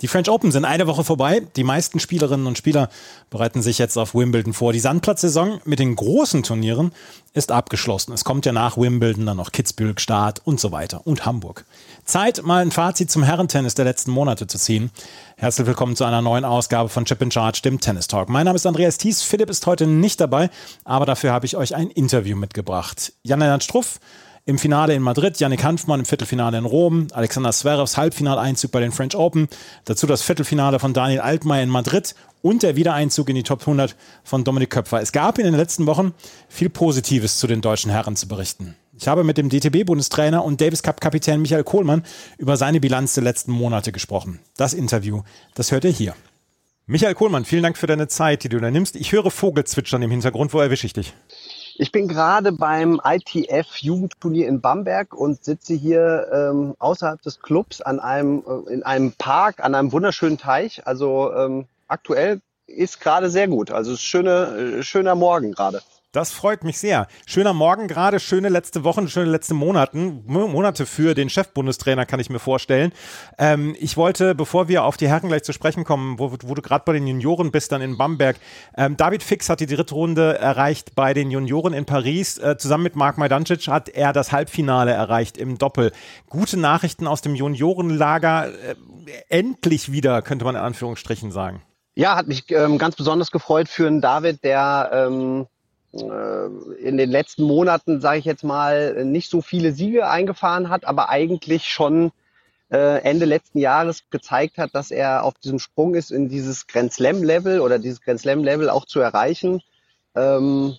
Die French Open sind eine Woche vorbei. Die meisten Spielerinnen und Spieler bereiten sich jetzt auf Wimbledon vor. Die Sandplatzsaison mit den großen Turnieren ist abgeschlossen. Es kommt ja nach Wimbledon dann noch Kitzbühel, Start und so weiter und Hamburg. Zeit, mal ein Fazit zum Herrentennis der letzten Monate zu ziehen. Herzlich willkommen zu einer neuen Ausgabe von Chip in Charge, dem Tennis Talk. Mein Name ist Andreas Thies. Philipp ist heute nicht dabei, aber dafür habe ich euch ein Interview mitgebracht. Jan-Lennart Struff im Finale in Madrid, Yannick Hanfmann im Viertelfinale in Rom, Alexander Zverevs Halbfinaleinzug bei den French Open, dazu das Viertelfinale von Daniel Altmaier in Madrid und der Wiedereinzug in die Top 100 von Dominik Köpfer. Es gab in den letzten Wochen viel Positives zu den deutschen Herren zu berichten. Ich habe mit dem DTB-Bundestrainer und Davis Cup-Kapitän Michael Kohlmann über seine Bilanz der letzten Monate gesprochen. Das Interview, das hört ihr hier. Michael Kohlmann, vielen Dank für deine Zeit, die du da nimmst. Ich höre Vogelzwitschern im Hintergrund. Wo erwische ich dich? Ich bin gerade beim ITF-Jugendturnier in Bamberg und sitze hier ähm, außerhalb des Clubs an einem, äh, in einem Park, an einem wunderschönen Teich. Also ähm, aktuell ist gerade sehr gut. Also schöne, äh, schöner Morgen gerade. Das freut mich sehr. Schöner Morgen gerade, schöne letzte Wochen, schöne letzte Monaten, Monate für den Chefbundestrainer, kann ich mir vorstellen. Ähm, ich wollte, bevor wir auf die Herren gleich zu sprechen kommen, wo, wo du gerade bei den Junioren bist, dann in Bamberg. Ähm, David Fix hat die dritte Runde erreicht bei den Junioren in Paris. Äh, zusammen mit Marc Majdancic hat er das Halbfinale erreicht im Doppel. Gute Nachrichten aus dem Juniorenlager. Äh, endlich wieder, könnte man in Anführungsstrichen sagen. Ja, hat mich ähm, ganz besonders gefreut für einen David, der ähm, äh, in den letzten Monaten, sage ich jetzt mal, nicht so viele Siege eingefahren hat, aber eigentlich schon äh, Ende letzten Jahres gezeigt hat, dass er auf diesem Sprung ist, in dieses Grand Slam-Level oder dieses Grand Slam-Level auch zu erreichen. Ähm,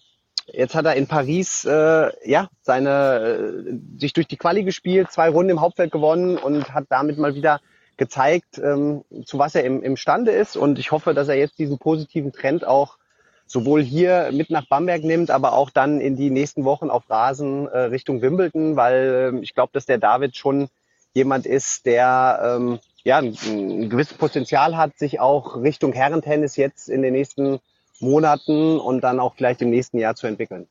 jetzt hat er in Paris äh, ja seine äh, sich durch die Quali gespielt, zwei Runden im Hauptfeld gewonnen und hat damit mal wieder gezeigt, ähm, zu was er im, imstande ist. Und ich hoffe, dass er jetzt diesen positiven Trend auch sowohl hier mit nach Bamberg nimmt, aber auch dann in die nächsten Wochen auf Rasen äh, Richtung Wimbledon, weil äh, ich glaube, dass der David schon jemand ist, der ähm, ja ein, ein gewisses Potenzial hat, sich auch Richtung Herrentennis jetzt in den nächsten Monaten und dann auch vielleicht im nächsten Jahr zu entwickeln.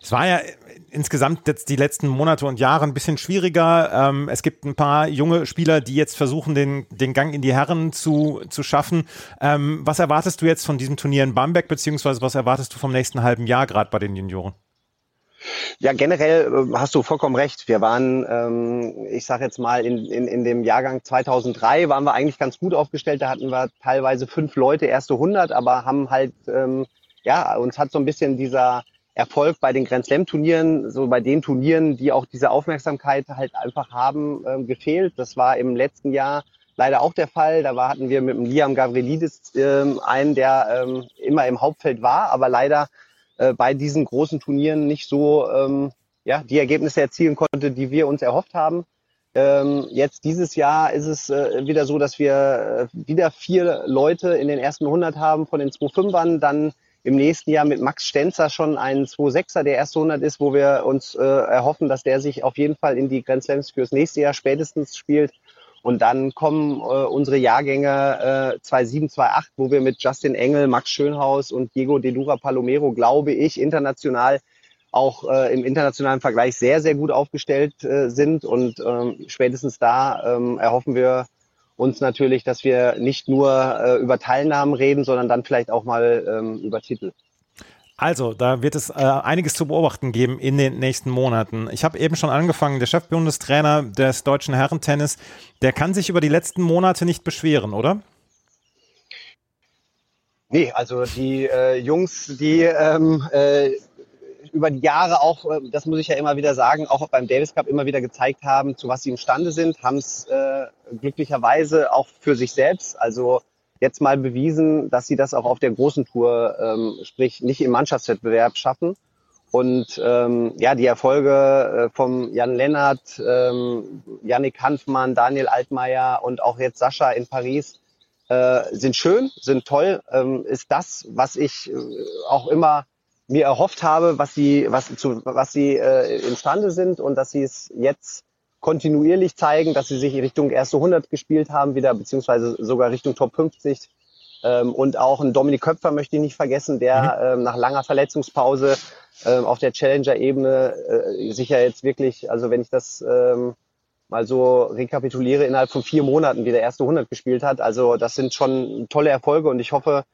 Es war ja insgesamt jetzt die letzten Monate und Jahre ein bisschen schwieriger. Ähm, es gibt ein paar junge Spieler, die jetzt versuchen, den, den Gang in die Herren zu, zu schaffen. Ähm, was erwartest du jetzt von diesem Turnier in Bamberg, beziehungsweise was erwartest du vom nächsten halben Jahr gerade bei den Junioren? Ja, generell äh, hast du vollkommen recht. Wir waren, ähm, ich sage jetzt mal, in, in, in dem Jahrgang 2003 waren wir eigentlich ganz gut aufgestellt. Da hatten wir teilweise fünf Leute, erste 100, aber haben halt, ähm, ja, uns hat so ein bisschen dieser Erfolg bei den Grand Slam Turnieren, so bei den Turnieren, die auch diese Aufmerksamkeit halt einfach haben, ähm, gefehlt. Das war im letzten Jahr leider auch der Fall. Da war, hatten wir mit dem Liam Gavrilidis ähm, einen, der ähm, immer im Hauptfeld war, aber leider äh, bei diesen großen Turnieren nicht so ähm, ja, die Ergebnisse erzielen konnte, die wir uns erhofft haben. Ähm, jetzt dieses Jahr ist es äh, wieder so, dass wir äh, wieder vier Leute in den ersten 100 haben von den 2.5ern, dann im nächsten Jahr mit Max Stenzer schon einen 2-6er, der erste 100 ist, wo wir uns äh, erhoffen, dass der sich auf jeden Fall in die Grand Slams fürs nächste Jahr spätestens spielt. Und dann kommen äh, unsere Jahrgänge äh, 2-7, 2-8, wo wir mit Justin Engel, Max Schönhaus und Diego De Dura Palomero, glaube ich, international auch äh, im internationalen Vergleich sehr, sehr gut aufgestellt äh, sind. Und ähm, spätestens da ähm, erhoffen wir uns natürlich, dass wir nicht nur äh, über Teilnahmen reden, sondern dann vielleicht auch mal ähm, über Titel. Also, da wird es äh, einiges zu beobachten geben in den nächsten Monaten. Ich habe eben schon angefangen, der Chefbundestrainer des deutschen Herrentennis, der kann sich über die letzten Monate nicht beschweren, oder? Nee, also die äh, Jungs, die ähm, äh, über die Jahre auch, äh, das muss ich ja immer wieder sagen, auch beim Davis Cup immer wieder gezeigt haben, zu was sie imstande sind, haben es äh, glücklicherweise auch für sich selbst, also jetzt mal bewiesen, dass sie das auch auf der großen Tour, ähm, sprich nicht im Mannschaftswettbewerb schaffen. Und ähm, ja, die Erfolge äh, vom Jan Lennart, ähm, Yannick Hanfmann, Daniel Altmaier und auch jetzt Sascha in Paris äh, sind schön, sind toll, ähm, ist das, was ich äh, auch immer mir erhofft habe, was sie, was, zu, was sie äh, imstande sind und dass sie es jetzt kontinuierlich zeigen, dass sie sich Richtung erste 100 gespielt haben wieder, beziehungsweise sogar Richtung Top 50. Ähm, und auch ein Dominik Köpfer möchte ich nicht vergessen, der mhm. ähm, nach langer Verletzungspause ähm, auf der Challenger-Ebene äh, sich ja jetzt wirklich, also wenn ich das ähm, mal so rekapituliere, innerhalb von vier Monaten wieder erste 100 gespielt hat. Also das sind schon tolle Erfolge und ich hoffe,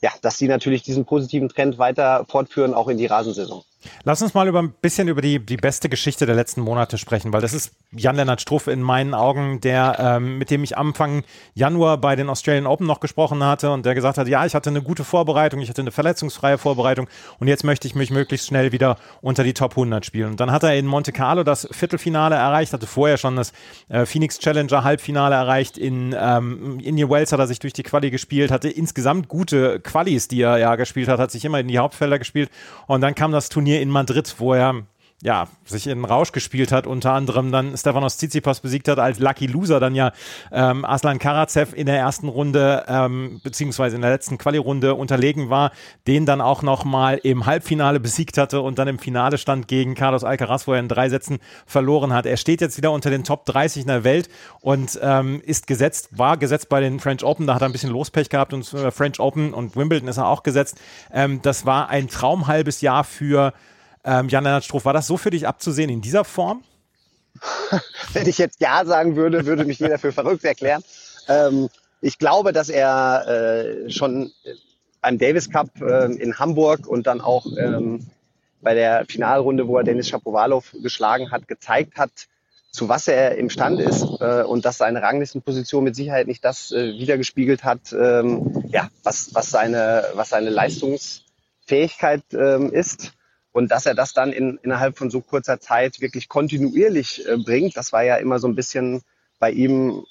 ja, dass sie natürlich diesen positiven Trend weiter fortführen, auch in die Rasensaison. Lass uns mal über ein bisschen über die, die beste Geschichte der letzten Monate sprechen, weil das ist Jan-Lennart Struff in meinen Augen, der, ähm, mit dem ich Anfang Januar bei den Australian Open noch gesprochen hatte und der gesagt hat, ja, ich hatte eine gute Vorbereitung, ich hatte eine verletzungsfreie Vorbereitung und jetzt möchte ich mich möglichst schnell wieder unter die Top 100 spielen. Und dann hat er in Monte Carlo das Viertelfinale erreicht, hatte vorher schon das äh, Phoenix Challenger Halbfinale erreicht, in ähm, Indian Wells hat er sich durch die Quali gespielt, hatte insgesamt gute Qualis, die er ja gespielt hat, hat sich immer in die Hauptfelder gespielt und dann kam das Turnier Turnier in Madrid, wo er ja, sich in Rausch gespielt hat, unter anderem dann Stefanos Tsitsipas besiegt hat, als Lucky Loser dann ja ähm, Aslan Karatsev in der ersten Runde, ähm, beziehungsweise in der letzten Quali-Runde unterlegen war, den dann auch nochmal im Halbfinale besiegt hatte und dann im Finale stand gegen Carlos Alcaraz, wo er in drei Sätzen verloren hat. Er steht jetzt wieder unter den Top 30 in der Welt und ähm, ist gesetzt, war gesetzt bei den French Open, da hat er ein bisschen Lospech gehabt und äh, French Open und Wimbledon ist er auch gesetzt. Ähm, das war ein traumhalbes Jahr für ähm, Jan-Lennart Struff, war das so für dich abzusehen in dieser Form? Wenn ich jetzt Ja sagen würde, würde mich jeder für verrückt erklären. Ähm, ich glaube, dass er äh, schon beim Davis Cup äh, in Hamburg und dann auch ähm, bei der Finalrunde, wo er Dennis Shapovalov geschlagen hat, gezeigt hat, zu was er imstande ist äh, und dass seine Ranglistenposition mit Sicherheit nicht das äh, wiedergespiegelt hat, ähm, ja, was, was, seine, was seine Leistungsfähigkeit ähm, ist. Und dass er das dann in, innerhalb von so kurzer Zeit wirklich kontinuierlich äh, bringt, das war ja immer so ein bisschen bei ihm,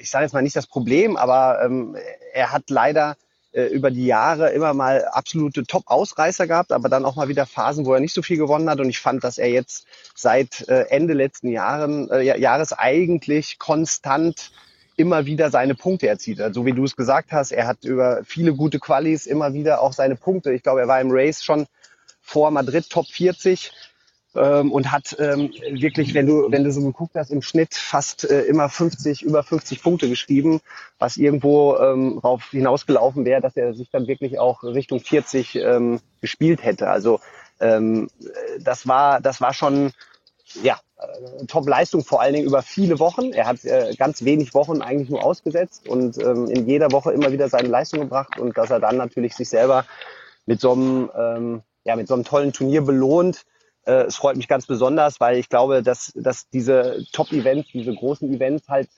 ich sage jetzt mal nicht das Problem, aber ähm, er hat leider äh, über die Jahre immer mal absolute Top-Ausreißer gehabt, aber dann auch mal wieder Phasen, wo er nicht so viel gewonnen hat. Und ich fand, dass er jetzt seit äh, Ende letzten Jahren, äh, Jahres eigentlich konstant immer wieder seine Punkte erzielt. Also, so wie du es gesagt hast, er hat über viele gute Qualis immer wieder auch seine Punkte. Ich glaube, er war im Race schon vor Madrid Top 40 ähm, und hat ähm, wirklich, wenn du, wenn du so geguckt hast, im Schnitt fast äh, immer 50, über 50 Punkte geschrieben, was irgendwo ähm, darauf hinausgelaufen wäre, dass er sich dann wirklich auch Richtung 40 ähm, gespielt hätte. Also ähm, das war, das war schon ja, äh, Top-Leistung, vor allen Dingen über viele Wochen. Er hat äh, ganz wenig Wochen eigentlich nur ausgesetzt und ähm, in jeder Woche immer wieder seine Leistung gebracht und dass er dann natürlich sich selber mit so einem ähm, ja, mit so einem tollen Turnier belohnt. Äh, es freut mich ganz besonders, weil ich glaube, dass, dass diese Top-Events, diese großen Events halt,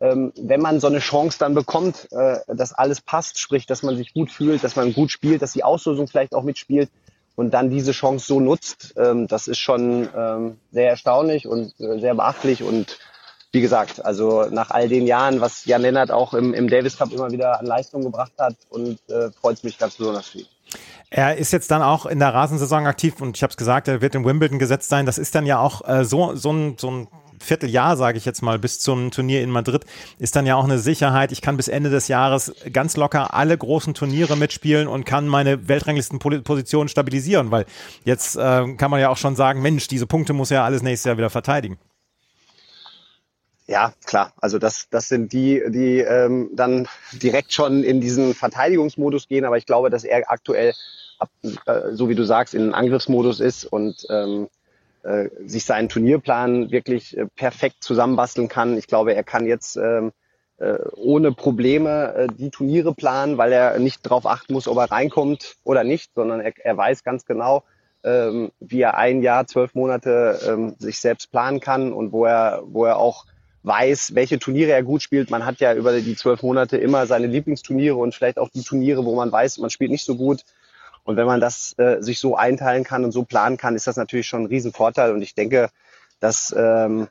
ähm, wenn man so eine Chance dann bekommt, äh, dass alles passt, sprich, dass man sich gut fühlt, dass man gut spielt, dass die Auslosung vielleicht auch mitspielt und dann diese Chance so nutzt, ähm, das ist schon ähm, sehr erstaunlich und äh, sehr beachtlich und wie gesagt, also nach all den Jahren, was Jan Lennart auch im, im Davis Cup immer wieder an Leistung gebracht hat und äh, freut es mich ganz besonders für ihn. Er ist jetzt dann auch in der Rasensaison aktiv und ich habe es gesagt, er wird in Wimbledon gesetzt sein. Das ist dann ja auch äh, so, so ein, so ein Vierteljahr, sage ich jetzt mal, bis zum Turnier in Madrid, ist dann ja auch eine Sicherheit. Ich kann bis Ende des Jahres ganz locker alle großen Turniere mitspielen und kann meine Weltranglistenposition stabilisieren, weil jetzt äh, kann man ja auch schon sagen, Mensch, diese Punkte muss er alles nächstes Jahr wieder verteidigen. Ja, klar. Also das, das sind die, die ähm, dann direkt schon in diesen Verteidigungsmodus gehen. Aber ich glaube, dass er aktuell ab, äh, so wie du sagst, in Angriffsmodus ist und ähm, äh, sich seinen Turnierplan wirklich äh, perfekt zusammenbasteln kann. Ich glaube, er kann jetzt ähm, äh, ohne Probleme äh, die Turniere planen, weil er nicht darauf achten muss, ob er reinkommt oder nicht, sondern er, er weiß ganz genau, ähm, wie er ein Jahr, zwölf Monate ähm, sich selbst planen kann und wo er, wo er auch weiß, welche Turniere er gut spielt. Man hat ja über die zwölf Monate immer seine Lieblingsturniere und vielleicht auch die Turniere, wo man weiß, man spielt nicht so gut. Und wenn man das äh, sich so einteilen kann und so planen kann, ist das natürlich schon ein Riesenvorteil. Und ich denke, dass, ähm,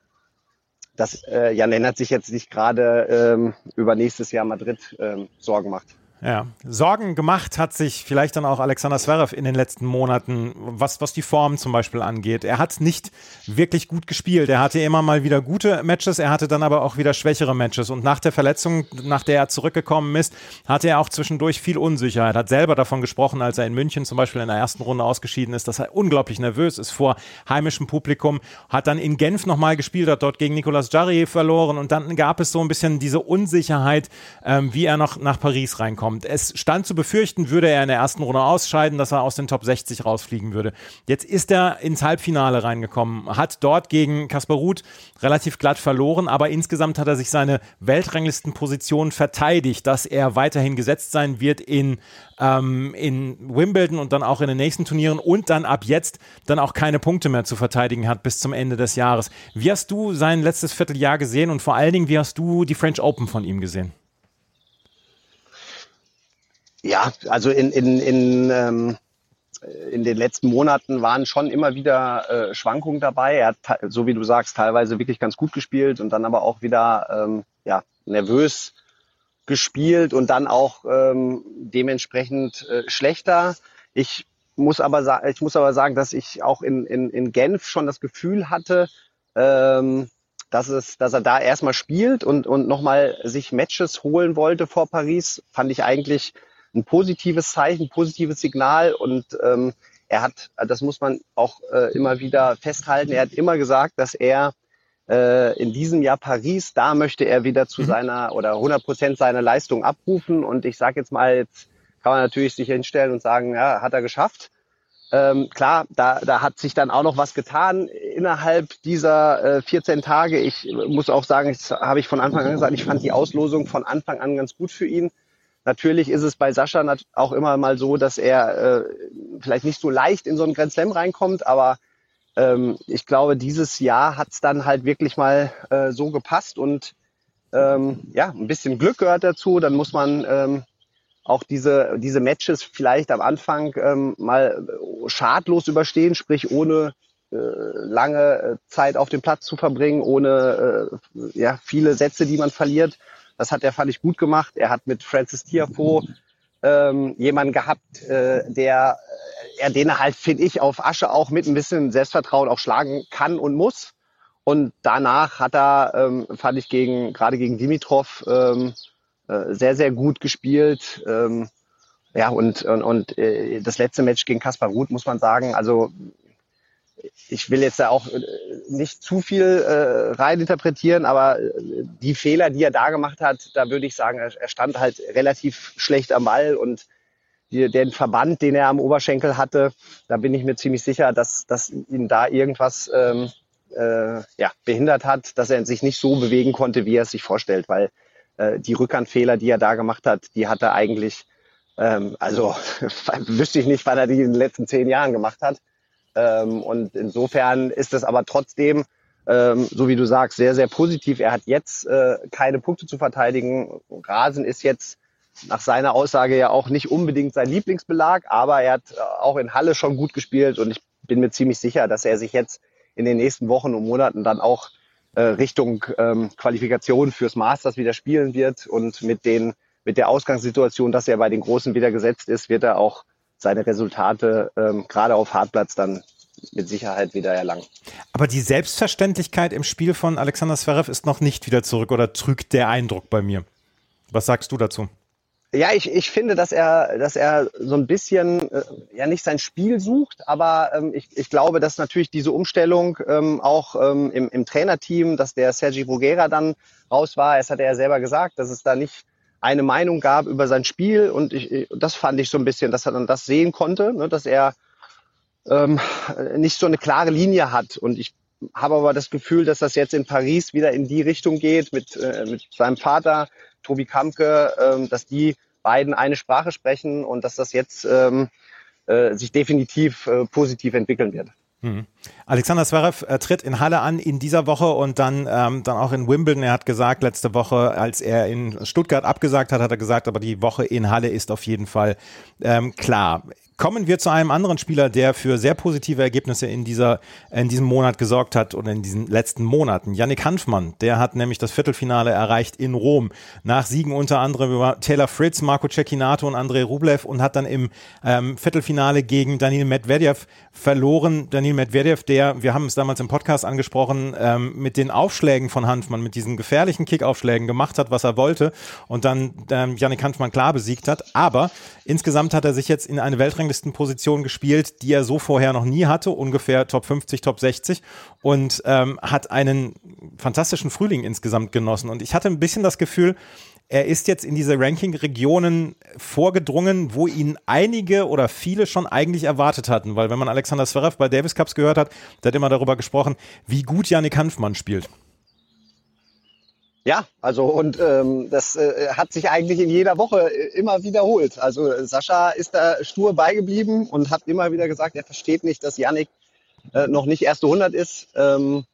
dass äh, Jan Lennart sich jetzt nicht gerade ähm, über nächstes Jahr Madrid ähm, Sorgen macht. Ja, Sorgen gemacht hat sich vielleicht dann auch Alexander Zverev in den letzten Monaten, was, was die Form zum Beispiel angeht. Er hat nicht wirklich gut gespielt. Er hatte immer mal wieder gute Matches, er hatte dann aber auch wieder schwächere Matches. Und nach der Verletzung, nach der er zurückgekommen ist, hatte er auch zwischendurch viel Unsicherheit. Hat selber davon gesprochen, als er in München zum Beispiel in der ersten Runde ausgeschieden ist, dass er unglaublich nervös ist vor heimischem Publikum. Hat dann in Genf nochmal gespielt, hat dort gegen Nicolas Jarry verloren. Und dann gab es so ein bisschen diese Unsicherheit, ähm, wie er noch nach Paris reinkommt kommt. Es stand zu befürchten, würde er in der ersten Runde ausscheiden, dass er aus den Top 60 rausfliegen würde. Jetzt ist er ins Halbfinale reingekommen, hat dort gegen Kaspar Ruth relativ glatt verloren, aber insgesamt hat er sich seine Weltranglistenposition verteidigt, dass er weiterhin gesetzt sein wird in, ähm, in Wimbledon und dann auch in den nächsten Turnieren und dann ab jetzt dann auch keine Punkte mehr zu verteidigen hat bis zum Ende des Jahres. Wie hast du sein letztes Vierteljahr gesehen und vor allen Dingen, wie hast du die French Open von ihm gesehen? Ja, also in, in, in, ähm, in den letzten Monaten waren schon immer wieder äh, Schwankungen dabei. Er hat, so wie du sagst, teilweise wirklich ganz gut gespielt und dann aber auch wieder ähm, ja, nervös gespielt und dann auch ähm, dementsprechend äh, schlechter. Ich muss aber sagen, ich muss aber sagen, dass ich auch in, in, in Genf schon das Gefühl hatte, ähm, dass es, dass er da erstmal spielt und, und nochmal sich Matches holen wollte vor Paris, fand ich eigentlich ein positives Zeichen, positives Signal und ähm, er hat, das muss man auch äh, immer wieder festhalten, er hat immer gesagt, dass er äh, in diesem Jahr Paris, da möchte er wieder zu mhm. seiner oder 100 Prozent seiner Leistung abrufen und ich sage jetzt mal, jetzt kann man natürlich sich hinstellen und sagen, ja, hat er geschafft. Ähm, klar, da, da hat sich dann auch noch was getan innerhalb dieser äh, 14 Tage. Ich muss auch sagen, das habe ich von Anfang an gesagt, ich fand die Auslosung von Anfang an ganz gut für ihn. Natürlich ist es bei Sascha auch immer mal so, dass er äh, vielleicht nicht so leicht in so einen Grand Slam reinkommt, aber ähm, ich glaube, dieses Jahr hat es dann halt wirklich mal äh, so gepasst und ähm, ja, ein bisschen Glück gehört dazu. Dann muss man ähm, auch diese, diese Matches vielleicht am Anfang ähm, mal schadlos überstehen, sprich ohne äh, lange äh, Zeit auf dem Platz zu verbringen, ohne äh, ja, viele Sätze, die man verliert. Das hat er, fand ich, gut gemacht. Er hat mit Francis Tiafoe ähm, jemanden gehabt, äh, der er den halt, finde ich, auf Asche auch mit ein bisschen Selbstvertrauen auch schlagen kann und muss. Und danach hat er, ähm, fand ich, gegen, gerade gegen Dimitrov ähm, äh, sehr, sehr gut gespielt. Ähm, ja, und, und, und äh, das letzte Match gegen Kaspar Ruth, muss man sagen, also ich will jetzt da auch äh, nicht zu viel äh, reininterpretieren, aber äh, die Fehler, die er da gemacht hat, da würde ich sagen, er, stand halt relativ schlecht am Ball und den Verband, den er am Oberschenkel hatte, da bin ich mir ziemlich sicher, dass, dass ihn da irgendwas ähm, äh, ja, behindert hat, dass er sich nicht so bewegen konnte, wie er es sich vorstellt, weil äh, die Rückhandfehler, die er da gemacht hat, die hat er eigentlich, ähm, also wüsste ich nicht, wann er die in den letzten zehn Jahren gemacht hat. Ähm, und insofern ist es aber trotzdem, ähm, so wie du sagst, sehr, sehr positiv. Er hat jetzt äh, keine Punkte zu verteidigen. Rasen ist jetzt nach seiner Aussage ja auch nicht unbedingt sein Lieblingsbelag, aber er hat äh, auch in Halle schon gut gespielt und ich bin mir ziemlich sicher, dass er sich jetzt in den nächsten Wochen und Monaten dann auch äh, Richtung ähm, Qualifikation fürs Masters wieder spielen wird und mit den mit der Ausgangssituation, dass er bei den Großen wieder gesetzt ist, wird er auch seine Resultate ähm, gerade auf Hartplatz dann mit Sicherheit wieder erlangen. Aber die Selbstverständlichkeit im Spiel von Alexander Zverev ist noch nicht wieder zurück oder trügt der Eindruck bei mir? Was sagst du dazu? Ja, ich, ich finde, dass er, dass er so ein bisschen äh, ja nicht sein Spiel sucht, aber ähm, ich, ich glaube, dass natürlich diese Umstellung ähm, auch ähm, im, im Trainerteam, dass der Sergi Bruguera dann raus war, es hat er ja selber gesagt, dass es da nicht eine Meinung gab über sein Spiel und ich, das fand ich so ein bisschen, dass er dann das sehen konnte, ne, dass er ähm, nicht so eine klare Linie hat und ich habe aber das Gefühl, dass das jetzt in Paris wieder in die Richtung geht mit, äh, mit seinem Vater, Tobi Kamke, ähm, dass die beiden eine Sprache sprechen und dass das jetzt ähm, äh, sich definitiv äh, positiv entwickeln wird. Mhm. Alexander Zverev äh, tritt in Halle an in dieser Woche und dann, ähm, dann auch in Wimbledon. Er hat gesagt, letzte Woche, als er in Stuttgart abgesagt hat, hat er gesagt, aber die Woche in Halle ist auf jeden Fall ähm, klar. Kommen wir zu einem anderen Spieler, der für sehr positive Ergebnisse in, dieser, in diesem Monat gesorgt hat oder in diesen letzten Monaten. Yannick Hanfmann, der hat nämlich das Viertelfinale erreicht in Rom. Nach Siegen unter anderem über Taylor Fritz, Marco Cecchinato und Andrei Rublev und hat dann im ähm, Viertelfinale gegen Daniel Medvedev verloren. Daniel Medvedev Medvedev, der, wir haben es damals im Podcast angesprochen, ähm, mit den Aufschlägen von Hanfmann, mit diesen gefährlichen Kickaufschlägen gemacht hat, was er wollte und dann ähm, Yannick Hanfmann klar besiegt hat. Aber insgesamt hat er sich jetzt in eine Weltranglistenposition gespielt, die er so vorher noch nie hatte, ungefähr Top 50, Top 60 und ähm, hat einen fantastischen Frühling insgesamt genossen. Und ich hatte ein bisschen das Gefühl, er ist jetzt in diese Ranking-Regionen vorgedrungen, wo ihn einige oder viele schon eigentlich erwartet hatten. Weil wenn man Alexander Zverev bei Davis Cups gehört hat, der hat immer darüber gesprochen, wie gut Janik Hanfmann spielt. Ja, also und ähm, das äh, hat sich eigentlich in jeder Woche äh, immer wiederholt. Also Sascha ist da stur beigeblieben und hat immer wieder gesagt, er versteht nicht, dass Yannick äh, noch nicht erste 100 ist. Ähm,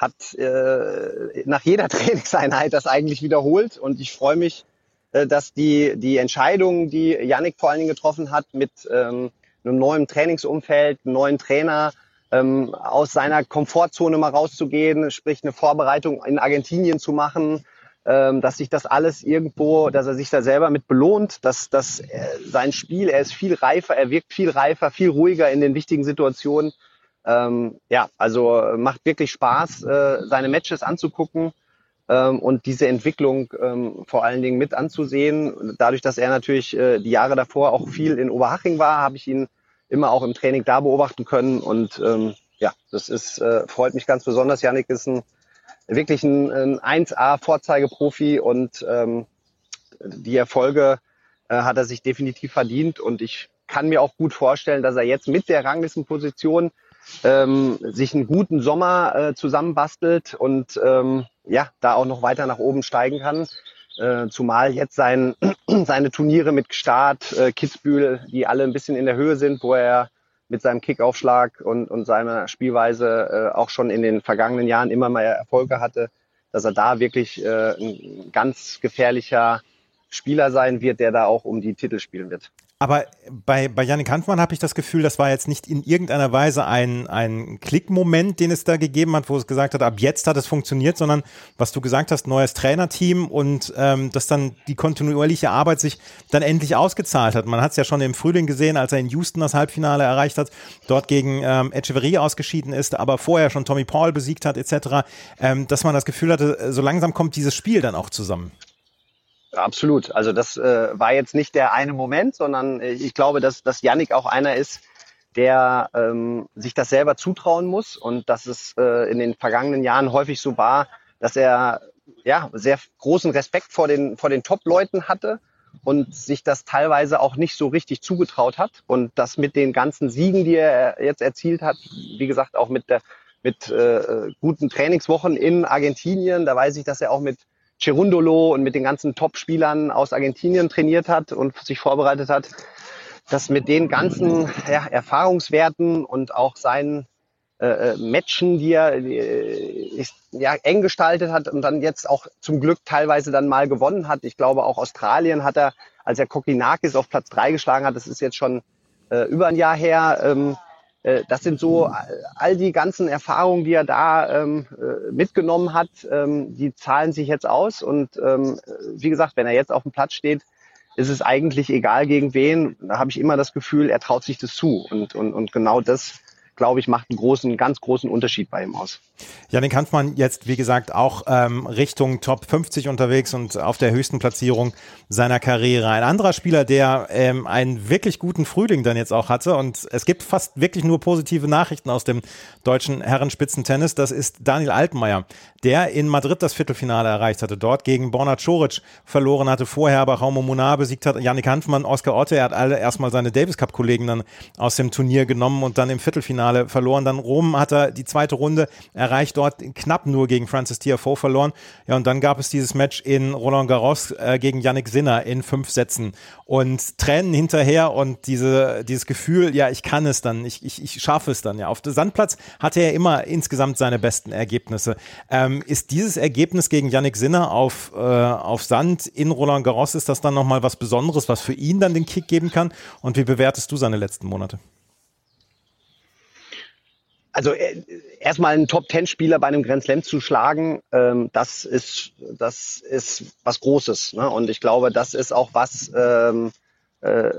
hat äh, nach jeder Trainingseinheit das eigentlich wiederholt. Und ich freue mich, äh, dass die, die Entscheidungen, die Yannick vor allen Dingen getroffen hat mit ähm, einem neuen Trainingsumfeld, einem neuen Trainer, ähm, aus seiner Komfortzone mal rauszugehen, sprich eine Vorbereitung in Argentinien zu machen, ähm, dass sich das alles irgendwo, dass er sich da selber mit belohnt, dass, dass äh, sein Spiel, er ist viel reifer, er wirkt viel reifer, viel ruhiger in den wichtigen Situationen ähm, ja, also macht wirklich Spaß, äh, seine Matches anzugucken ähm, und diese Entwicklung ähm, vor allen Dingen mit anzusehen. Dadurch, dass er natürlich äh, die Jahre davor auch viel in Oberhaching war, habe ich ihn immer auch im Training da beobachten können. Und ähm, ja, das ist, äh, freut mich ganz besonders. Janik ist ein wirklich ein, ein 1A-Vorzeigeprofi und ähm, die Erfolge äh, hat er sich definitiv verdient. Und ich kann mir auch gut vorstellen, dass er jetzt mit der Ranglistenposition ähm, sich einen guten Sommer äh, zusammenbastelt und ähm, ja, da auch noch weiter nach oben steigen kann. Äh, zumal jetzt sein, seine Turniere mit Start, äh, Kitzbühel, die alle ein bisschen in der Höhe sind, wo er mit seinem Kickaufschlag und, und seiner Spielweise äh, auch schon in den vergangenen Jahren immer mal Erfolge hatte, dass er da wirklich äh, ein ganz gefährlicher Spieler sein wird, der da auch um die Titel spielen wird. Aber bei, bei Janik Hanfmann habe ich das Gefühl, das war jetzt nicht in irgendeiner Weise ein, ein Klickmoment, den es da gegeben hat, wo es gesagt hat, ab jetzt hat es funktioniert, sondern was du gesagt hast, neues Trainerteam und ähm, dass dann die kontinuierliche Arbeit sich dann endlich ausgezahlt hat. Man hat es ja schon im Frühling gesehen, als er in Houston das Halbfinale erreicht hat, dort gegen ähm, Echeverry ausgeschieden ist, aber vorher schon Tommy Paul besiegt hat etc., ähm, dass man das Gefühl hatte, so langsam kommt dieses Spiel dann auch zusammen. Absolut. Also das äh, war jetzt nicht der eine Moment, sondern äh, ich glaube, dass, dass Yannick auch einer ist, der ähm, sich das selber zutrauen muss und dass es äh, in den vergangenen Jahren häufig so war, dass er ja sehr großen Respekt vor den vor den Top-Leuten hatte und sich das teilweise auch nicht so richtig zugetraut hat und das mit den ganzen Siegen, die er jetzt erzielt hat, wie gesagt auch mit der mit äh, guten Trainingswochen in Argentinien, da weiß ich, dass er auch mit Cerundolo und mit den ganzen Top-Spielern aus Argentinien trainiert hat und sich vorbereitet hat, dass mit den ganzen ja, Erfahrungswerten und auch seinen äh, äh Matchen, die er äh, ja, eng gestaltet hat und dann jetzt auch zum Glück teilweise dann mal gewonnen hat. Ich glaube, auch Australien hat er, als er Kokinakis auf Platz drei geschlagen hat, das ist jetzt schon äh, über ein Jahr her, ähm, äh, das sind so all die ganzen Erfahrungen, die er da ähm, äh, mitgenommen hat, ähm, die zahlen sich jetzt aus. Und ähm, wie gesagt, wenn er jetzt auf dem Platz steht, ist es eigentlich egal gegen wen. Da habe ich immer das Gefühl, er traut sich das zu. Und, und, und genau das glaube ich, macht einen großen, ganz großen Unterschied bei ihm aus. Janik Hanfmann jetzt, wie gesagt, auch ähm, Richtung Top 50 unterwegs und auf der höchsten Platzierung seiner Karriere. Ein anderer Spieler, der ähm, einen wirklich guten Frühling dann jetzt auch hatte und es gibt fast wirklich nur positive Nachrichten aus dem deutschen Herrenspitzentennis, das ist Daniel Altmaier, der in Madrid das Viertelfinale erreicht hatte, dort gegen Borna Coric verloren hatte, vorher aber Raumo Munar besiegt hat, Janik Hanfmann, Oskar Otte, er hat alle erstmal seine Davis Cup Kollegen dann aus dem Turnier genommen und dann im Viertelfinale Viertelfinale verloren. Dann Rom hat er die zweite Runde erreicht, dort knapp nur gegen Francis Tiafoe verloren. Ja, und dann gab es dieses Match in Roland Garros äh, gegen Yannick Sinner in fünf Sätzen. Und Tränen hinterher und diese, dieses Gefühl, ja, ich kann es dann, ich, ich, ich schaffe es dann. Ja, auf dem Sandplatz hatte er immer insgesamt seine besten Ergebnisse. Ähm, ist dieses Ergebnis gegen Yannick Sinner auf, äh, auf Sand in Roland Garros, ist das dann nochmal was Besonderes, was für ihn dann den Kick geben kann? Und wie bewertest du seine letzten Monate? also äh, erstmal einen Top-Ten-Spieler bei einem Grand Slam zu schlagen, ähm, das ist das ist was Großes. Ne? Und ich glaube, das ist auch was, ähm, äh,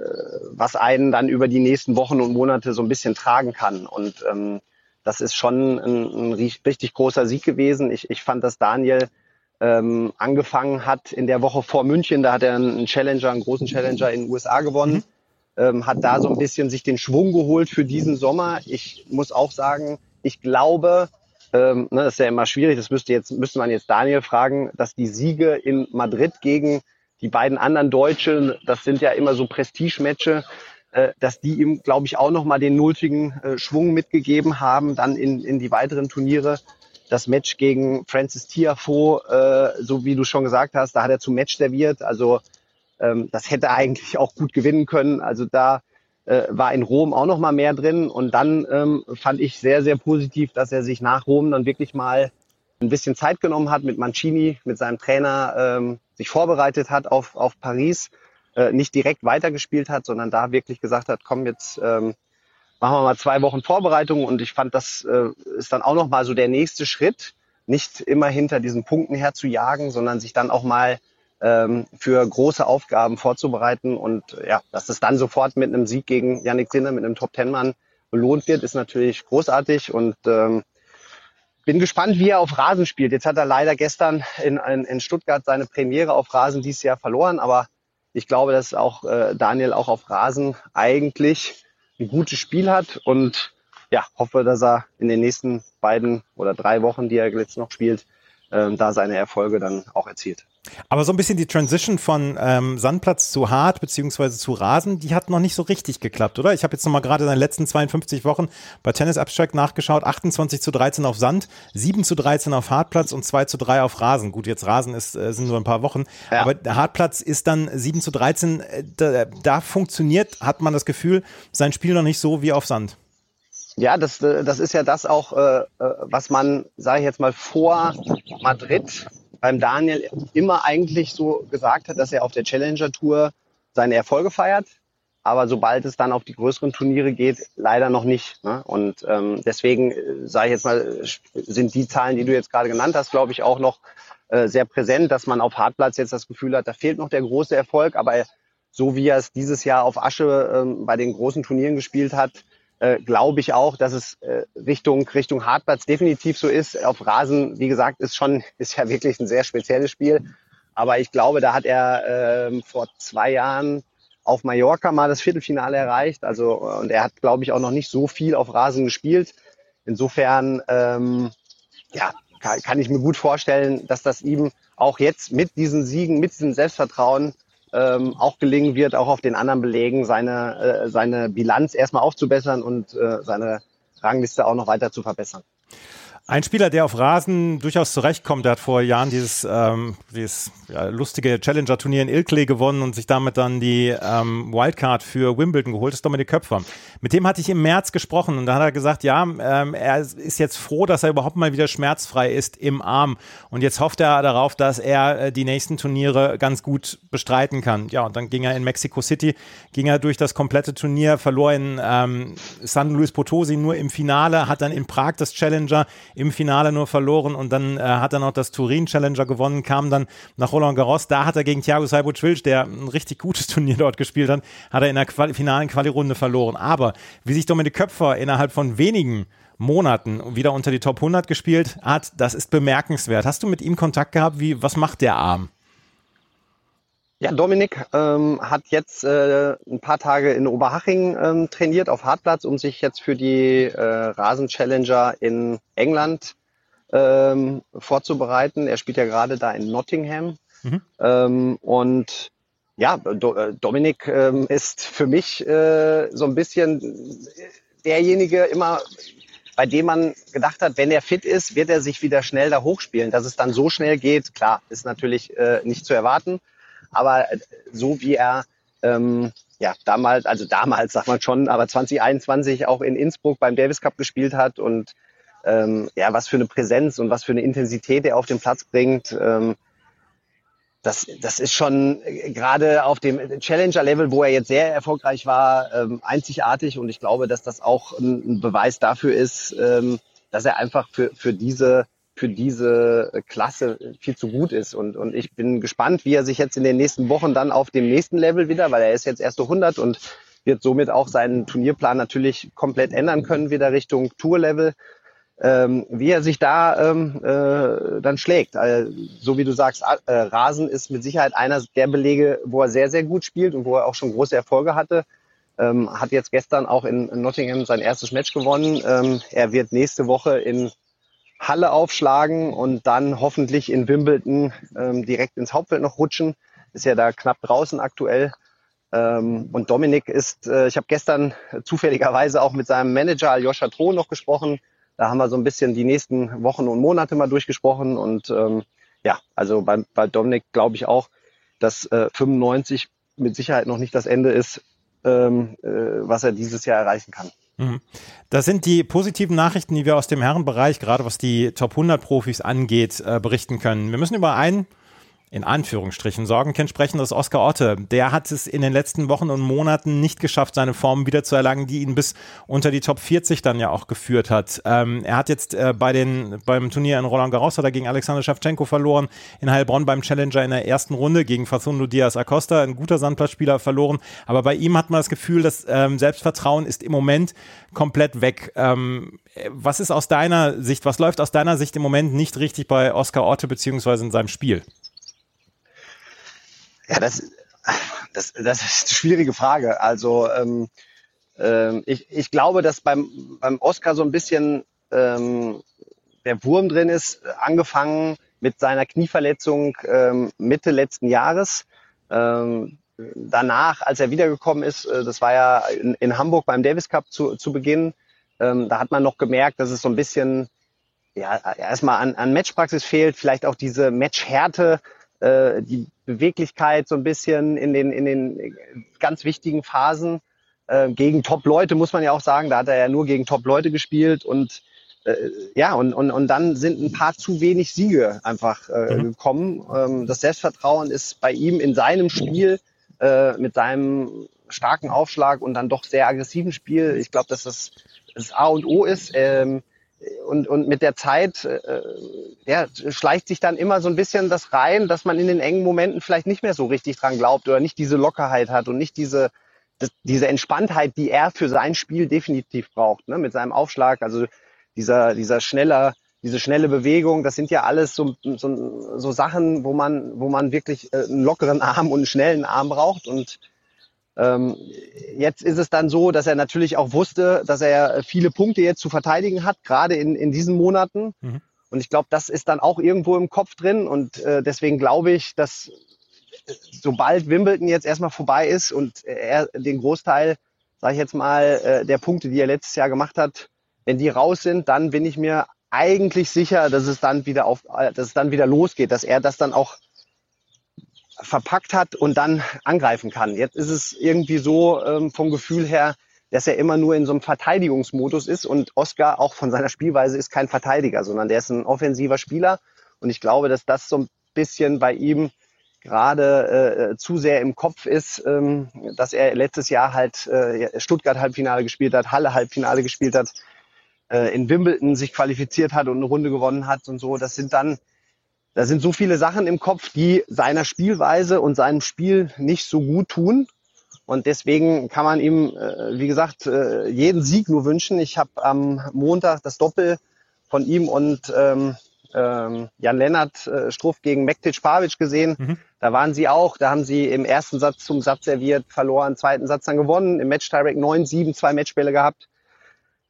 was einen dann über die nächsten Wochen und Monate so ein bisschen tragen kann. Und ähm, das ist schon ein, ein richtig großer Sieg gewesen. Ich, ich fand, dass Daniel ähm, angefangen hat in der Woche vor München. Da hat er einen Challenger, einen großen Challenger in den USA gewonnen. Mhm. Ähm, hat da so ein bisschen sich den Schwung geholt für diesen Sommer. Ich muss auch sagen, ich glaube, ähm, ne, das ist ja immer schwierig, das müsste jetzt, müsste man jetzt Daniel fragen, dass die Siege in Madrid gegen die beiden anderen Deutschen, das sind ja immer so Prestige-Matches, äh, dass die ihm, glaube ich, auch nochmal den nötigen äh, Schwung mitgegeben haben, dann in, in die weiteren Turniere. Das Match gegen Francis Tiafoe, äh, so wie du schon gesagt hast, da hat er zum Match serviert. Also ähm, das hätte er eigentlich auch gut gewinnen können. Also da äh, war in Rom auch nochmal mehr drin. Und dann ähm, fand ich sehr, sehr positiv, dass er sich nach Rom dann wirklich mal ein bisschen Zeit genommen hat mit Mancini, mit seinem Trainer, ähm, sich vorbereitet hat auf, auf Paris, äh, nicht direkt weitergespielt hat, sondern da wirklich gesagt hat, komm, jetzt ähm, machen wir mal zwei Wochen Vorbereitung. Und ich fand, das äh, ist dann auch nochmal so der nächste Schritt, nicht immer hinter diesen Punkten her zu jagen, sondern sich dann auch mal ähm, für große Aufgaben vorzubereiten. Und ja, dass es dann sofort mit einem Sieg gegen Yannick Sinner, mit einem Top-Ten-Mann belohnt wird, ist natürlich großartig. Und ähm, bin gespannt, wie er auf Rasen spielt. Jetzt hat er leider gestern in, in, in Stuttgart seine Premiere auf Rasen dieses Jahr verloren, aber ich glaube, dass auch äh, Daniel auch auf Rasen eigentlich ein gutes Spiel hat und ja, hoffe, dass er in den nächsten beiden oder drei Wochen, die er jetzt noch spielt, äh, da seine Erfolge dann auch erzielt. Aber so ein bisschen die Transition von ähm, Sandplatz zu Hart beziehungsweise zu Rasen, die hat noch nicht so richtig geklappt, oder? Ich habe jetzt nochmal gerade in den letzten 52 Wochen bei Tennis Abstract nachgeschaut. 28 zu 13 auf Sand, 7 zu 13 auf Hartplatz und 2 zu 3 auf Rasen. Gut, jetzt Rasen ist, äh, sind nur ein paar Wochen. Ja. Aber der Hartplatz ist dann 7 zu 13. Äh, da, da funktioniert, hat man das Gefühl, sein Spiel noch nicht so wie auf Sand. Ja, das, äh, das ist ja das auch, äh, was man, sage ich jetzt mal, vor Madrid beim Daniel immer eigentlich so gesagt hat, dass er auf der Challenger Tour seine Erfolge feiert. Aber sobald es dann auf die größeren Turniere geht, leider noch nicht. Ne? Und ähm, deswegen äh, sage ich jetzt mal, sind die Zahlen, die du jetzt gerade genannt hast, glaube ich, auch noch äh, sehr präsent, dass man auf Hartplatz jetzt das Gefühl hat, da fehlt noch der große Erfolg. Aber so wie er es dieses Jahr auf Asche ähm, bei den großen Turnieren gespielt hat, äh, glaube ich auch, dass es äh, Richtung, Richtung Hartplatz definitiv so ist. Auf Rasen, wie gesagt, ist schon, ist ja wirklich ein sehr spezielles Spiel. Aber ich glaube, da hat er äh, vor zwei Jahren auf Mallorca mal das Viertelfinale erreicht. Also, und er hat, glaube ich, auch noch nicht so viel auf Rasen gespielt. Insofern, ähm, ja, kann, kann ich mir gut vorstellen, dass das ihm auch jetzt mit diesen Siegen, mit diesem Selbstvertrauen ähm, auch gelingen wird, auch auf den anderen Belegen seine, äh, seine Bilanz erstmal aufzubessern und äh, seine Rangliste auch noch weiter zu verbessern. Ein Spieler, der auf Rasen durchaus zurechtkommt, der hat vor Jahren dieses, ähm, dieses ja, lustige Challenger-Turnier in Ilkley gewonnen und sich damit dann die ähm, Wildcard für Wimbledon geholt, ist Dominik Köpfer. Mit dem hatte ich im März gesprochen und da hat er gesagt, ja, ähm, er ist jetzt froh, dass er überhaupt mal wieder schmerzfrei ist im Arm und jetzt hofft er darauf, dass er äh, die nächsten Turniere ganz gut bestreiten kann. Ja, und dann ging er in Mexico City, ging er durch das komplette Turnier, verlor in ähm, San Luis Potosi nur im Finale, hat dann in Prag das Challenger im Finale nur verloren und dann äh, hat er noch das Turin Challenger gewonnen, kam dann nach Roland Garros. Da hat er gegen Thiago Seibold-Schwilsch, der ein richtig gutes Turnier dort gespielt hat, hat er in der Quali finalen Quali-Runde verloren. Aber wie sich Dominik Köpfer innerhalb von wenigen Monaten wieder unter die Top 100 gespielt hat, das ist bemerkenswert. Hast du mit ihm Kontakt gehabt? Wie, was macht der Arm? Ja, Dominik ähm, hat jetzt äh, ein paar Tage in Oberhaching ähm, trainiert auf Hartplatz, um sich jetzt für die äh, Rasen-Challenger in England ähm, vorzubereiten. Er spielt ja gerade da in Nottingham. Mhm. Ähm, und ja, Do äh, Dominik ähm, ist für mich äh, so ein bisschen derjenige immer, bei dem man gedacht hat, wenn er fit ist, wird er sich wieder schnell da hochspielen. Dass es dann so schnell geht, klar, ist natürlich äh, nicht zu erwarten. Aber so wie er ähm, ja damals, also damals sagt man schon, aber 2021 auch in Innsbruck beim Davis Cup gespielt hat und ähm, ja, was für eine Präsenz und was für eine Intensität er auf den Platz bringt. Ähm, das, das ist schon äh, gerade auf dem Challenger-Level, wo er jetzt sehr erfolgreich war, ähm, einzigartig. Und ich glaube, dass das auch ein, ein Beweis dafür ist, ähm, dass er einfach für, für diese für diese Klasse viel zu gut ist. Und, und ich bin gespannt, wie er sich jetzt in den nächsten Wochen dann auf dem nächsten Level wieder, weil er ist jetzt erste 100 und wird somit auch seinen Turnierplan natürlich komplett ändern können, wieder Richtung Tourlevel. Ähm, wie er sich da ähm, äh, dann schlägt. Also, so wie du sagst, äh, Rasen ist mit Sicherheit einer der Belege, wo er sehr, sehr gut spielt und wo er auch schon große Erfolge hatte. Ähm, hat jetzt gestern auch in Nottingham sein erstes Match gewonnen. Ähm, er wird nächste Woche in Halle aufschlagen und dann hoffentlich in Wimbledon ähm, direkt ins Hauptfeld noch rutschen. Ist ja da knapp draußen aktuell. Ähm, und Dominik ist, äh, ich habe gestern zufälligerweise auch mit seinem Manager Aljoscha Tro noch gesprochen. Da haben wir so ein bisschen die nächsten Wochen und Monate mal durchgesprochen. Und ähm, ja, also bei, bei Dominik glaube ich auch, dass äh, 95 mit Sicherheit noch nicht das Ende ist, ähm, äh, was er dieses Jahr erreichen kann. Mhm. Das sind die positiven Nachrichten, die wir aus dem Herrenbereich, gerade was die Top 100 Profis angeht, äh, berichten können. Wir müssen über einen in Anführungsstrichen Sorgenkind sprechen, das ist Oskar Otte. Der hat es in den letzten Wochen und Monaten nicht geschafft, seine Form wieder zu erlangen, die ihn bis unter die Top 40 dann ja auch geführt hat. Ähm, er hat jetzt äh, bei den, beim Turnier in Roland Garros hat er gegen Alexander Schawtschenko verloren, in Heilbronn beim Challenger in der ersten Runde gegen Facundo Diaz Acosta, ein guter Sandplatzspieler verloren. Aber bei ihm hat man das Gefühl, das ähm, Selbstvertrauen ist im Moment komplett weg. Ähm, was ist aus deiner Sicht, was läuft aus deiner Sicht im Moment nicht richtig bei Oskar Otte beziehungsweise in seinem Spiel? Ja, das, das, das ist eine schwierige Frage. Also ähm, ähm, ich, ich glaube, dass beim, beim Oscar so ein bisschen ähm, der Wurm drin ist, angefangen mit seiner Knieverletzung ähm, Mitte letzten Jahres. Ähm, danach, als er wiedergekommen ist, äh, das war ja in, in Hamburg beim Davis Cup zu, zu Beginn, ähm, da hat man noch gemerkt, dass es so ein bisschen ja, erstmal an, an Matchpraxis fehlt, vielleicht auch diese Matchhärte, äh, die Beweglichkeit so ein bisschen in den, in den ganz wichtigen Phasen. Äh, gegen Top-Leute muss man ja auch sagen, da hat er ja nur gegen Top-Leute gespielt und äh, ja, und, und, und dann sind ein paar zu wenig Siege einfach äh, mhm. gekommen. Ähm, das Selbstvertrauen ist bei ihm in seinem Spiel äh, mit seinem starken Aufschlag und dann doch sehr aggressiven Spiel. Ich glaube, dass das das A und O ist. Ähm, und, und mit der Zeit äh, ja, schleicht sich dann immer so ein bisschen das rein, dass man in den engen Momenten vielleicht nicht mehr so richtig dran glaubt oder nicht diese Lockerheit hat und nicht diese, das, diese Entspanntheit, die er für sein Spiel definitiv braucht, ne? mit seinem Aufschlag. Also dieser, dieser schneller, diese schnelle Bewegung, das sind ja alles so, so, so Sachen, wo man, wo man wirklich äh, einen lockeren Arm und einen schnellen Arm braucht. Und ähm, jetzt ist es dann so, dass er natürlich auch wusste, dass er viele Punkte jetzt zu verteidigen hat, gerade in, in diesen Monaten. Mhm. Und ich glaube, das ist dann auch irgendwo im Kopf drin. Und äh, deswegen glaube ich, dass sobald Wimbledon jetzt erstmal vorbei ist und er den Großteil, sage ich jetzt mal, äh, der Punkte, die er letztes Jahr gemacht hat, wenn die raus sind, dann bin ich mir eigentlich sicher, dass es dann wieder auf, äh, dass es dann wieder losgeht, dass er das dann auch verpackt hat und dann angreifen kann. Jetzt ist es irgendwie so ähm, vom Gefühl her, dass er immer nur in so einem Verteidigungsmodus ist und Oscar auch von seiner Spielweise ist kein Verteidiger, sondern der ist ein offensiver Spieler und ich glaube, dass das so ein bisschen bei ihm gerade äh, zu sehr im Kopf ist, ähm, dass er letztes Jahr halt äh, Stuttgart Halbfinale gespielt hat, Halle Halbfinale gespielt hat, äh, in Wimbledon sich qualifiziert hat und eine Runde gewonnen hat und so. Das sind dann da sind so viele Sachen im Kopf, die seiner Spielweise und seinem Spiel nicht so gut tun. Und deswegen kann man ihm, äh, wie gesagt, äh, jeden Sieg nur wünschen. Ich habe am Montag das Doppel von ihm und ähm, ähm, Jan Lennart äh, Struff gegen Mektic Pavic gesehen. Mhm. Da waren sie auch. Da haben sie im ersten Satz zum Satz serviert, verloren, zweiten Satz dann gewonnen. Im Match Direct 9-7, zwei Matchbälle gehabt.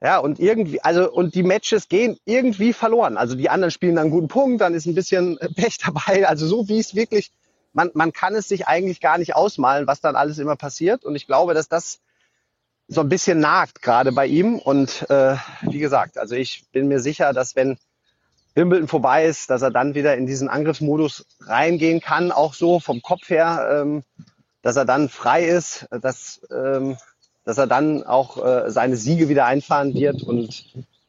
Ja, und irgendwie, also, und die Matches gehen irgendwie verloren. Also die anderen spielen dann einen guten Punkt, dann ist ein bisschen Pech dabei. Also so wie es wirklich, man, man kann es sich eigentlich gar nicht ausmalen, was dann alles immer passiert. Und ich glaube, dass das so ein bisschen nagt gerade bei ihm. Und äh, wie gesagt, also ich bin mir sicher, dass wenn Wimbledon vorbei ist, dass er dann wieder in diesen Angriffsmodus reingehen kann, auch so vom Kopf her, ähm, dass er dann frei ist, dass ähm, dass er dann auch äh, seine Siege wieder einfahren wird und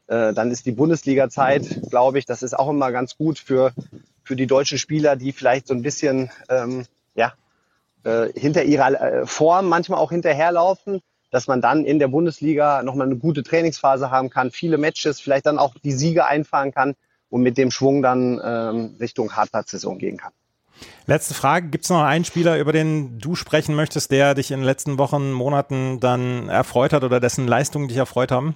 äh, dann ist die Bundesliga-Zeit, glaube ich, das ist auch immer ganz gut für, für die deutschen Spieler, die vielleicht so ein bisschen ähm, ja, äh, hinter ihrer äh, Form manchmal auch hinterherlaufen, dass man dann in der Bundesliga nochmal eine gute Trainingsphase haben kann, viele Matches, vielleicht dann auch die Siege einfahren kann und mit dem Schwung dann ähm, Richtung Hartplatzsaison gehen kann. Letzte Frage. Gibt es noch einen Spieler, über den du sprechen möchtest, der dich in den letzten Wochen, Monaten dann erfreut hat oder dessen Leistungen dich erfreut haben?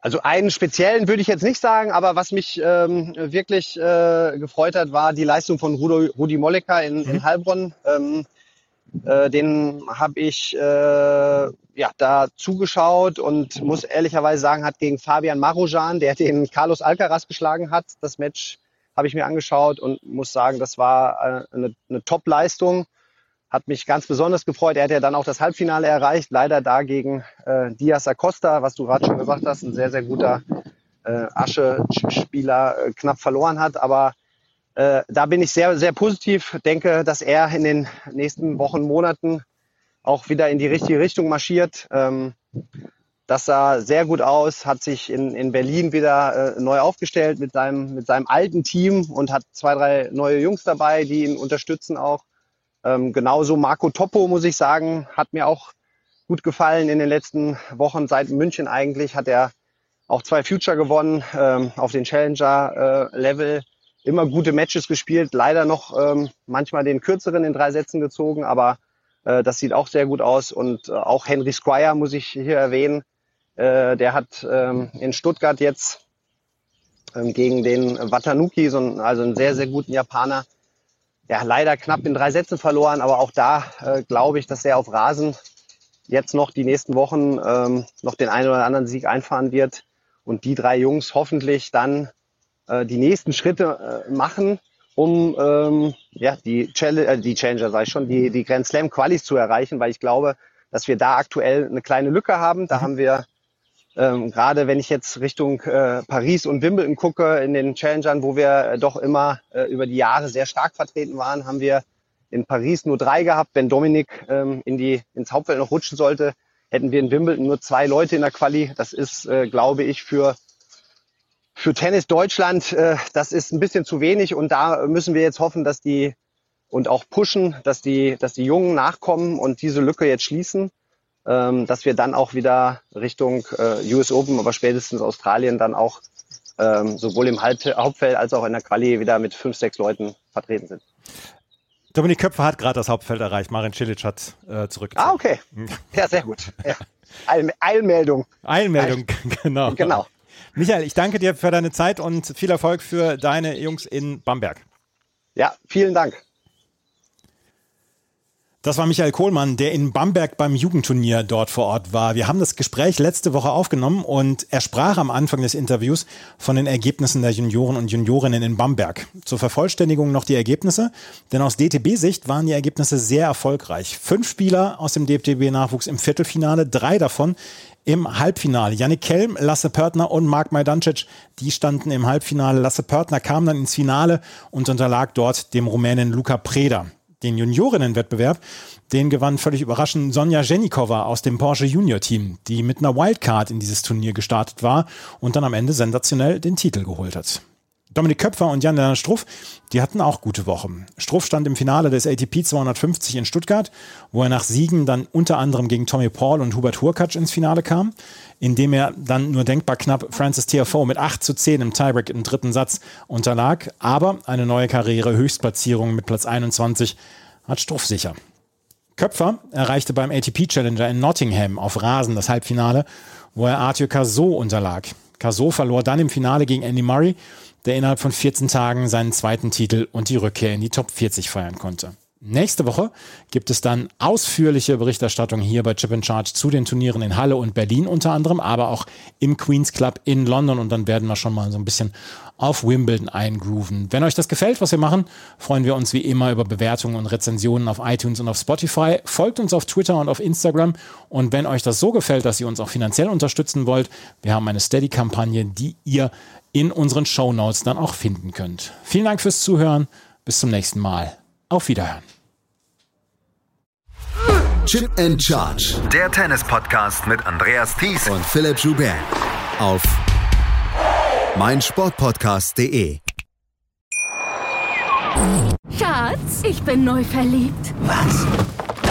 Also einen speziellen würde ich jetzt nicht sagen, aber was mich ähm, wirklich äh, gefreut hat, war die Leistung von Rudi, Rudi Mollecker in, in mhm. Heilbronn. Ähm, äh, den habe ich äh, ja da zugeschaut und muss ehrlicherweise sagen, hat gegen Fabian Marujan, der den Carlos Alcaraz geschlagen hat, das Match habe ich mir angeschaut und muss sagen, das war äh, eine, eine Top-Leistung. Hat mich ganz besonders gefreut. Er hat ja dann auch das Halbfinale erreicht. Leider dagegen äh, Diaz Acosta, was du gerade schon gesagt hast, ein sehr, sehr guter äh, Asche-Spieler, äh, knapp verloren hat. Aber äh, da bin ich sehr, sehr positiv. Denke, dass er in den nächsten Wochen, Monaten auch wieder in die richtige Richtung marschiert. Ähm, das sah sehr gut aus, hat sich in, in Berlin wieder äh, neu aufgestellt mit seinem, mit seinem alten Team und hat zwei, drei neue Jungs dabei, die ihn unterstützen auch. Ähm, genauso Marco Toppo, muss ich sagen, hat mir auch gut gefallen in den letzten Wochen. Seit München eigentlich hat er auch zwei Future gewonnen ähm, auf den Challenger-Level. Äh, Immer gute Matches gespielt, leider noch ähm, manchmal den kürzeren in drei Sätzen gezogen, aber äh, das sieht auch sehr gut aus. Und äh, auch Henry Squire muss ich hier erwähnen. Äh, der hat ähm, in Stuttgart jetzt ähm, gegen den Watanuki, so ein, also einen sehr, sehr guten Japaner, ja, leider knapp in drei Sätzen verloren, aber auch da äh, glaube ich, dass er auf Rasen jetzt noch die nächsten Wochen ähm, noch den einen oder anderen Sieg einfahren wird und die drei Jungs hoffentlich dann äh, die nächsten Schritte äh, machen, um ähm, ja, die, Challenge, äh, die Challenger, sag ich schon, die, die Grand Slam Qualis zu erreichen, weil ich glaube, dass wir da aktuell eine kleine Lücke haben. Da mhm. haben wir ähm, gerade wenn ich jetzt Richtung äh, Paris und Wimbledon gucke, in den Challengern, wo wir äh, doch immer äh, über die Jahre sehr stark vertreten waren, haben wir in Paris nur drei gehabt. Wenn Dominik ähm, in die, ins Hauptfeld noch rutschen sollte, hätten wir in Wimbledon nur zwei Leute in der Quali. Das ist, äh, glaube ich, für für Tennis Deutschland, äh, das ist ein bisschen zu wenig und da müssen wir jetzt hoffen, dass die und auch pushen, dass die, dass die Jungen nachkommen und diese Lücke jetzt schließen ähm, dass wir dann auch wieder Richtung äh, US Open, aber spätestens Australien dann auch ähm, sowohl im Halb Hauptfeld als auch in der Quali wieder mit fünf, sechs Leuten vertreten sind. Dominik Köpfer hat gerade das Hauptfeld erreicht. Marin Cilic hat äh, zurückgezogen. Ah, okay. Ja, sehr gut. Ja. Eil Eilmeldung. Eilmeldung, genau. Genau. Michael, ich danke dir für deine Zeit und viel Erfolg für deine Jungs in Bamberg. Ja, vielen Dank. Das war Michael Kohlmann, der in Bamberg beim Jugendturnier dort vor Ort war. Wir haben das Gespräch letzte Woche aufgenommen und er sprach am Anfang des Interviews von den Ergebnissen der Junioren und Juniorinnen in Bamberg. Zur Vervollständigung noch die Ergebnisse, denn aus DTB-Sicht waren die Ergebnisse sehr erfolgreich. Fünf Spieler aus dem DTB-Nachwuchs im Viertelfinale, drei davon im Halbfinale. Yannick Kelm, Lasse Pörtner und Marc Majdancic, die standen im Halbfinale. Lasse Pörtner kam dann ins Finale und unterlag dort dem Rumänen Luca Preda den Juniorinnenwettbewerb, den gewann völlig überraschend Sonja Jenikova aus dem Porsche Junior Team, die mit einer Wildcard in dieses Turnier gestartet war und dann am Ende sensationell den Titel geholt hat. Dominik Köpfer und Jan Struff, die hatten auch gute Wochen. Struff stand im Finale des ATP 250 in Stuttgart, wo er nach Siegen dann unter anderem gegen Tommy Paul und Hubert Hurkacz ins Finale kam, indem er dann nur denkbar knapp Francis TFO mit 8 zu 10 im Tiebreak im dritten Satz unterlag. Aber eine neue Karriere, Höchstplatzierung mit Platz 21 hat Struff sicher. Köpfer erreichte beim ATP Challenger in Nottingham auf Rasen das Halbfinale, wo er Arthur Cazot unterlag. Cazot verlor dann im Finale gegen Andy Murray der innerhalb von 14 Tagen seinen zweiten Titel und die Rückkehr in die Top 40 feiern konnte. Nächste Woche gibt es dann ausführliche Berichterstattung hier bei Chip Charge zu den Turnieren in Halle und Berlin unter anderem, aber auch im Queen's Club in London und dann werden wir schon mal so ein bisschen auf Wimbledon eingrooven. Wenn euch das gefällt, was wir machen, freuen wir uns wie immer über Bewertungen und Rezensionen auf iTunes und auf Spotify. Folgt uns auf Twitter und auf Instagram und wenn euch das so gefällt, dass ihr uns auch finanziell unterstützen wollt, wir haben eine Steady-Kampagne, die ihr in unseren Show Notes dann auch finden könnt. Vielen Dank fürs Zuhören. Bis zum nächsten Mal. Auf Wiederhören. Chip and Charge. Der Tennis-Podcast mit Andreas Thies und Philipp Joubert. Auf meinsportpodcast.de. Schatz, ich bin neu verliebt. Was?